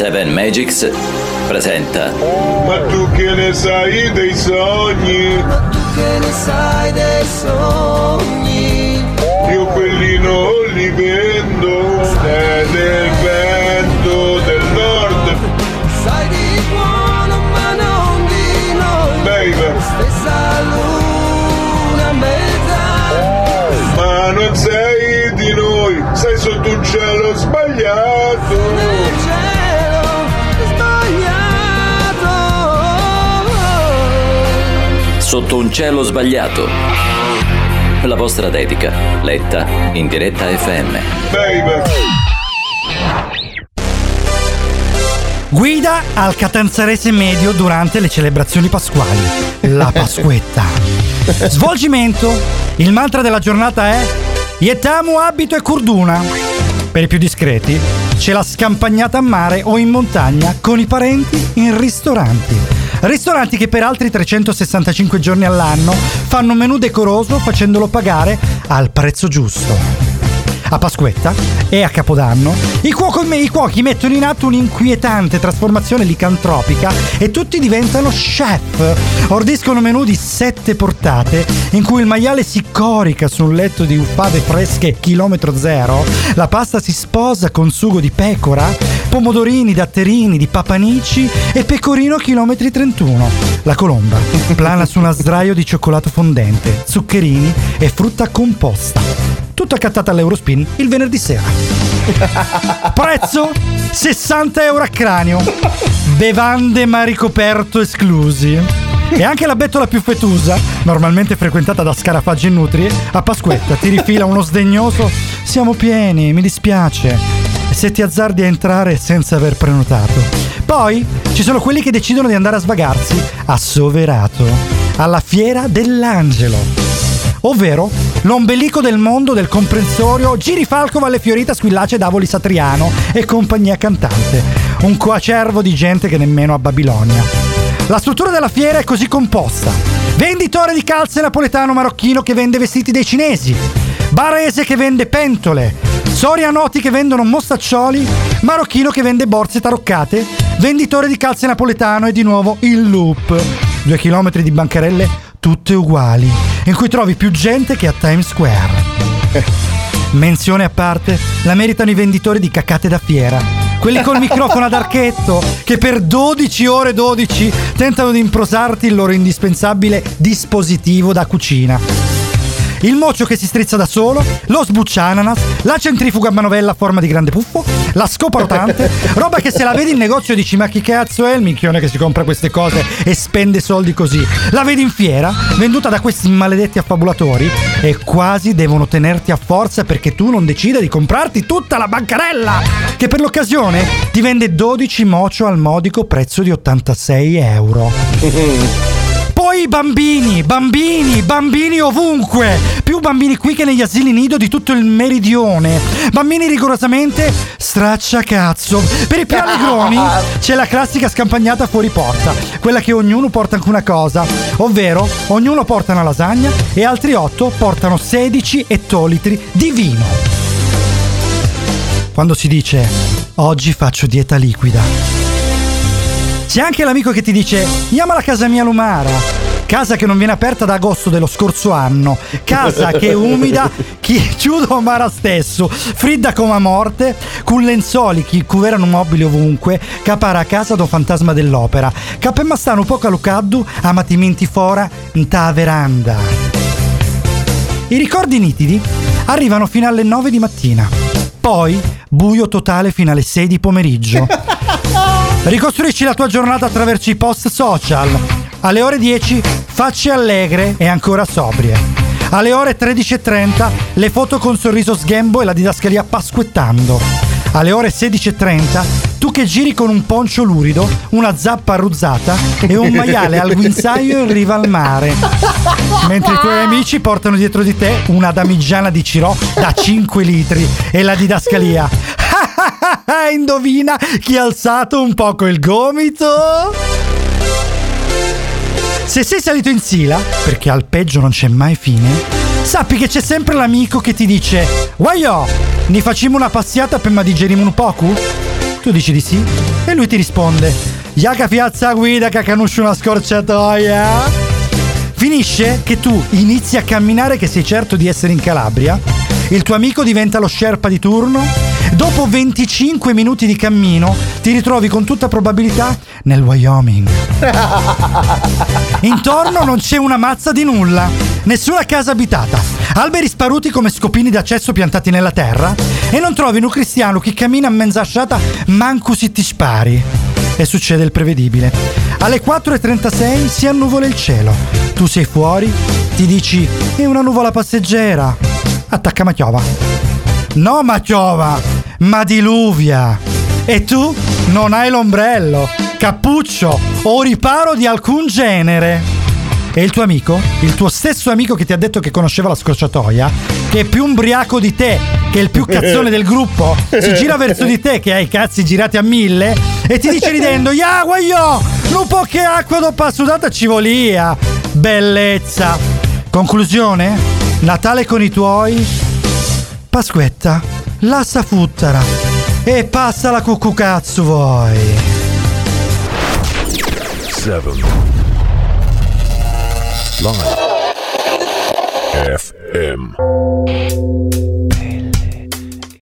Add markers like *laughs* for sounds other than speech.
Seven Magics presenta Ma tu che ne sai dei sogni? Ma tu che ne sai dei sogni? Io quelli non li vendo, è del vento del nord, Sai di buono ma non di noi baby. Stessa luna a metà Ma non sei di noi, sei sotto un cielo sbagliato. Sotto un cielo sbagliato. La vostra dedica, letta in diretta FM. Baby. Guida al Catanzarese medio durante le celebrazioni pasquali. La *laughs* Pasquetta. Svolgimento. Il mantra della giornata è Yetamu abito e curduna. Per i più discreti, c'è la scampagnata a mare o in montagna con i parenti in ristoranti. Ristoranti che per altri 365 giorni all'anno fanno un menù decoroso facendolo pagare al prezzo giusto. A Pasquetta e a Capodanno i cuochi, i cuochi mettono in atto un'inquietante trasformazione licantropica e tutti diventano chef. Ordiscono menù di sette portate in cui il maiale si corica su un letto di uffade fresche chilometro zero, la pasta si sposa con sugo di pecora, pomodorini, datterini, di papanici e pecorino chilometri 31. La colomba plana su un sdraio di cioccolato fondente, zuccherini e frutta composta tutto accattato all'Eurospin il venerdì sera. Prezzo 60 euro a cranio. Bevande ma ricoperto esclusi. E anche la bettola più fetusa, normalmente frequentata da scarafaggi e nutrie, a Pasquetta ti rifila uno sdegnoso Siamo pieni, mi dispiace. Se ti azzardi a entrare senza aver prenotato. Poi ci sono quelli che decidono di andare a svagarsi a Soverato, alla fiera dell'angelo ovvero l'ombelico del mondo del comprensorio Girifalco Valle Fiorita Squillace Davoli Satriano e compagnia cantante, un coacervo di gente che nemmeno a Babilonia. La struttura della fiera è così composta. Venditore di calze napoletano marocchino che vende vestiti dei cinesi, barese che vende pentole, sorianoti che vendono mostaccioli, marocchino che vende borse taroccate, venditore di calze napoletano e di nuovo il loop. Due chilometri di bancarelle tutte uguali, in cui trovi più gente che a Times Square. Menzione a parte, la meritano i venditori di cacate da fiera. Quelli col microfono ad archetto che per 12 ore 12 tentano di improsarti il loro indispensabile dispositivo da cucina. Il mocio che si strizza da solo, lo sbucciananas, la centrifuga a manovella a forma di grande puffo, la scopa rotante, *laughs* roba che se la vedi in negozio dici ma chi cazzo è il minchione che si compra queste cose e spende soldi così? La vedi in fiera, venduta da questi maledetti affabulatori e quasi devono tenerti a forza perché tu non decida di comprarti tutta la bancarella che per l'occasione ti vende 12 mocio al modico prezzo di 86 euro. *laughs* Poi bambini, bambini, bambini ovunque. Più bambini qui che negli asili nido di tutto il meridione. Bambini rigorosamente stracciacazzo. Per i più allegroni *laughs* c'è la classica scampagnata fuori porta, quella che ognuno porta anche una cosa, ovvero ognuno porta una lasagna e altri otto portano 16 ettolitri di vino. Quando si dice oggi faccio dieta liquida. C'è anche l'amico che ti dice andiamo alla casa mia Lumara. Casa che non viene aperta da agosto dello scorso anno. Casa che è umida, *laughs* chi chiudo mara stesso. Fridda come a morte, con lenzuoli che cuverano mobili ovunque. Capara a casa do fantasma dell'opera. Capemma stanno poco a Lucaddu, amatimenti fora, in ta veranda. I ricordi nitidi arrivano fino alle 9 di mattina. Poi buio totale fino alle 6 di pomeriggio. *laughs* Ricostruisci la tua giornata attraverso i post social. Alle ore 10 facce allegre e ancora sobrie. Alle ore 13.30 le foto con sorriso sghembo e la didascalia pasquettando. Alle ore 16.30 tu che giri con un poncio lurido, una zappa arruzzata e un maiale al guinzaglio in riva al mare. Mentre i tuoi amici portano dietro di te una damigiana di Cirò da 5 litri e la didascalia. *laughs* Indovina chi ha alzato un poco il gomito? Se sei salito in sila, perché al peggio non c'è mai fine, sappi che c'è sempre l'amico che ti dice Guaio, ne facciamo una passiata per ma digerimo un poco? Tu dici di sì E lui ti risponde: Iaca piazza guida che conosci una scorciatoia. Finisce che tu inizi a camminare che sei certo di essere in Calabria, il tuo amico diventa lo sherpa di turno, dopo 25 minuti di cammino ti ritrovi con tutta probabilità nel Wyoming. Intorno non c'è una mazza di nulla, nessuna casa abitata, alberi sparuti come scopini d'accesso piantati nella terra e non trovi un cristiano che cammina a menzasciata manco se ti spari. E succede il prevedibile. Alle 4.36 si annuvola il cielo. Tu sei fuori, ti dici è una nuvola passeggera. Attacca ma chiova. No ma chiova, ma diluvia. E tu non hai l'ombrello, cappuccio o riparo di alcun genere. E il tuo amico, il tuo stesso amico che ti ha detto che conosceva la scorciatoia, che è più ubriaco di te, che è il più cazzone del gruppo, si gira verso di te che hai i cazzi girati a mille e ti dice ridendo, ya guaglio, non po' che acqua dopo la sudata ci volia. Bellezza. Conclusione? Natale con i tuoi? Pasquetta, lassa futtara e passa la cucucazzo voi. 7 Live FM